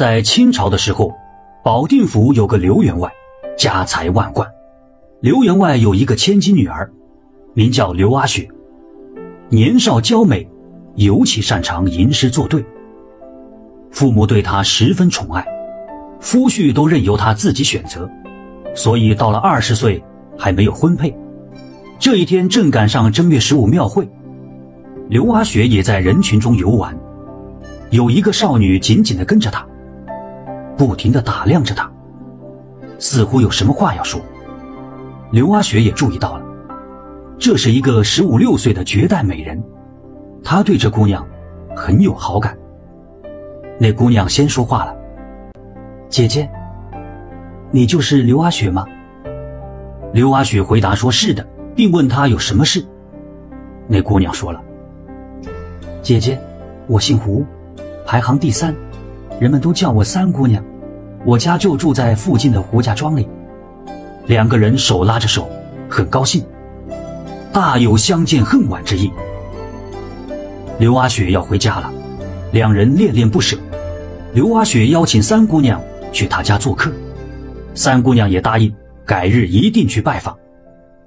在清朝的时候，保定府有个刘员外，家财万贯。刘员外有一个千金女儿，名叫刘阿雪，年少娇美，尤其擅长吟诗作对。父母对她十分宠爱，夫婿都任由她自己选择，所以到了二十岁还没有婚配。这一天正赶上正月十五庙会，刘阿雪也在人群中游玩，有一个少女紧紧地跟着她。不停地打量着他，似乎有什么话要说。刘阿雪也注意到了，这是一个十五六岁的绝代美人，他对这姑娘很有好感。那姑娘先说话了：“姐姐，你就是刘阿雪吗？”刘阿雪回答说：“是的。”并问她有什么事。那姑娘说了：“姐姐，我姓胡，排行第三，人们都叫我三姑娘。”我家就住在附近的胡家庄里，两个人手拉着手，很高兴，大有相见恨晚之意。刘阿雪要回家了，两人恋恋不舍。刘阿雪邀请三姑娘去她家做客，三姑娘也答应，改日一定去拜访。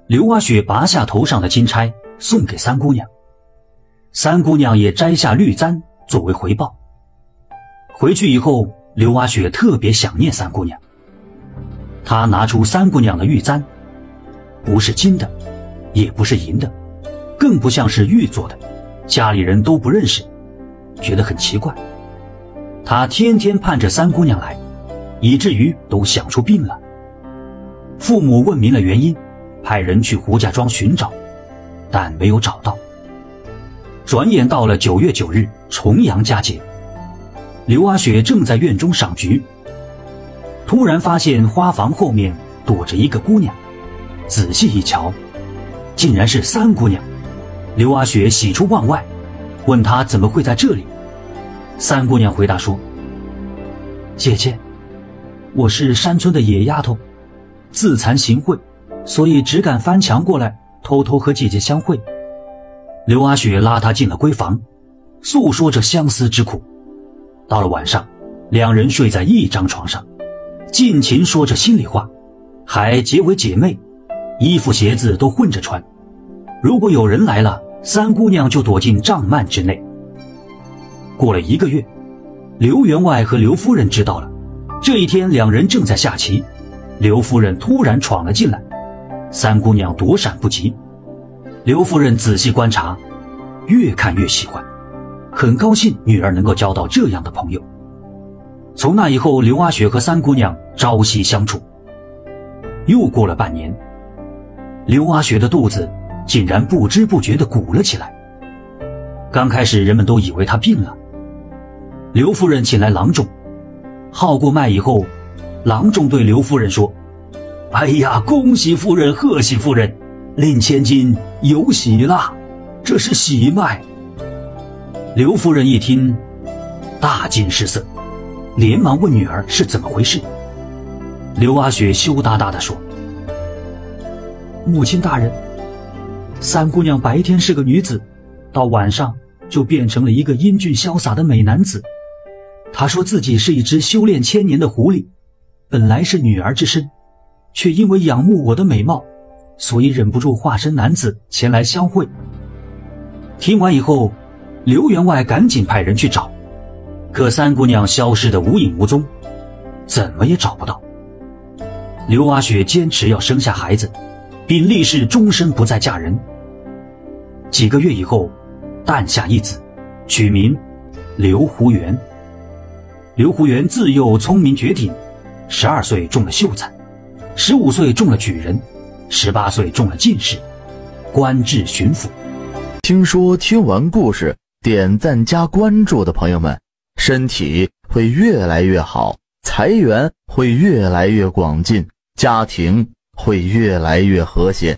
刘阿雪拔下头上的金钗送给三姑娘，三姑娘也摘下绿簪作为回报。回去以后。刘阿雪特别想念三姑娘，她拿出三姑娘的玉簪，不是金的，也不是银的，更不像是玉做的，家里人都不认识，觉得很奇怪。她天天盼着三姑娘来，以至于都想出病了。父母问明了原因，派人去胡家庄寻找，但没有找到。转眼到了九月九日，重阳佳节。刘阿雪正在院中赏菊，突然发现花房后面躲着一个姑娘，仔细一瞧，竟然是三姑娘。刘阿雪喜出望外，问她怎么会在这里。三姑娘回答说：“姐姐，我是山村的野丫头，自惭形秽，所以只敢翻墙过来，偷偷和姐姐相会。”刘阿雪拉她进了闺房，诉说着相思之苦。到了晚上，两人睡在一张床上，尽情说着心里话，还结为姐妹，衣服鞋子都混着穿。如果有人来了，三姑娘就躲进帐幔之内。过了一个月，刘员外和刘夫人知道了。这一天，两人正在下棋，刘夫人突然闯了进来，三姑娘躲闪不及。刘夫人仔细观察，越看越喜欢。很高兴女儿能够交到这样的朋友。从那以后，刘阿雪和三姑娘朝夕相处。又过了半年，刘阿雪的肚子竟然不知不觉地鼓了起来。刚开始，人们都以为她病了。刘夫人请来郎中，号过脉以后，郎中对刘夫人说：“哎呀，恭喜夫人，贺喜夫人，令千金有喜啦，这是喜脉。”刘夫人一听，大惊失色，连忙问女儿是怎么回事。刘阿雪羞答答地说：“母亲大人，三姑娘白天是个女子，到晚上就变成了一个英俊潇洒的美男子。她说自己是一只修炼千年的狐狸，本来是女儿之身，却因为仰慕我的美貌，所以忍不住化身男子前来相会。”听完以后。刘员外赶紧派人去找，可三姑娘消失的无影无踪，怎么也找不到。刘阿雪坚持要生下孩子，并立誓终身不再嫁人。几个月以后，诞下一子，取名刘胡元。刘胡元自幼聪明绝顶，十二岁中了秀才，十五岁中了举人，十八岁中了进士，官至巡抚。听说听完故事。点赞加关注的朋友们，身体会越来越好，财源会越来越广进，家庭会越来越和谐。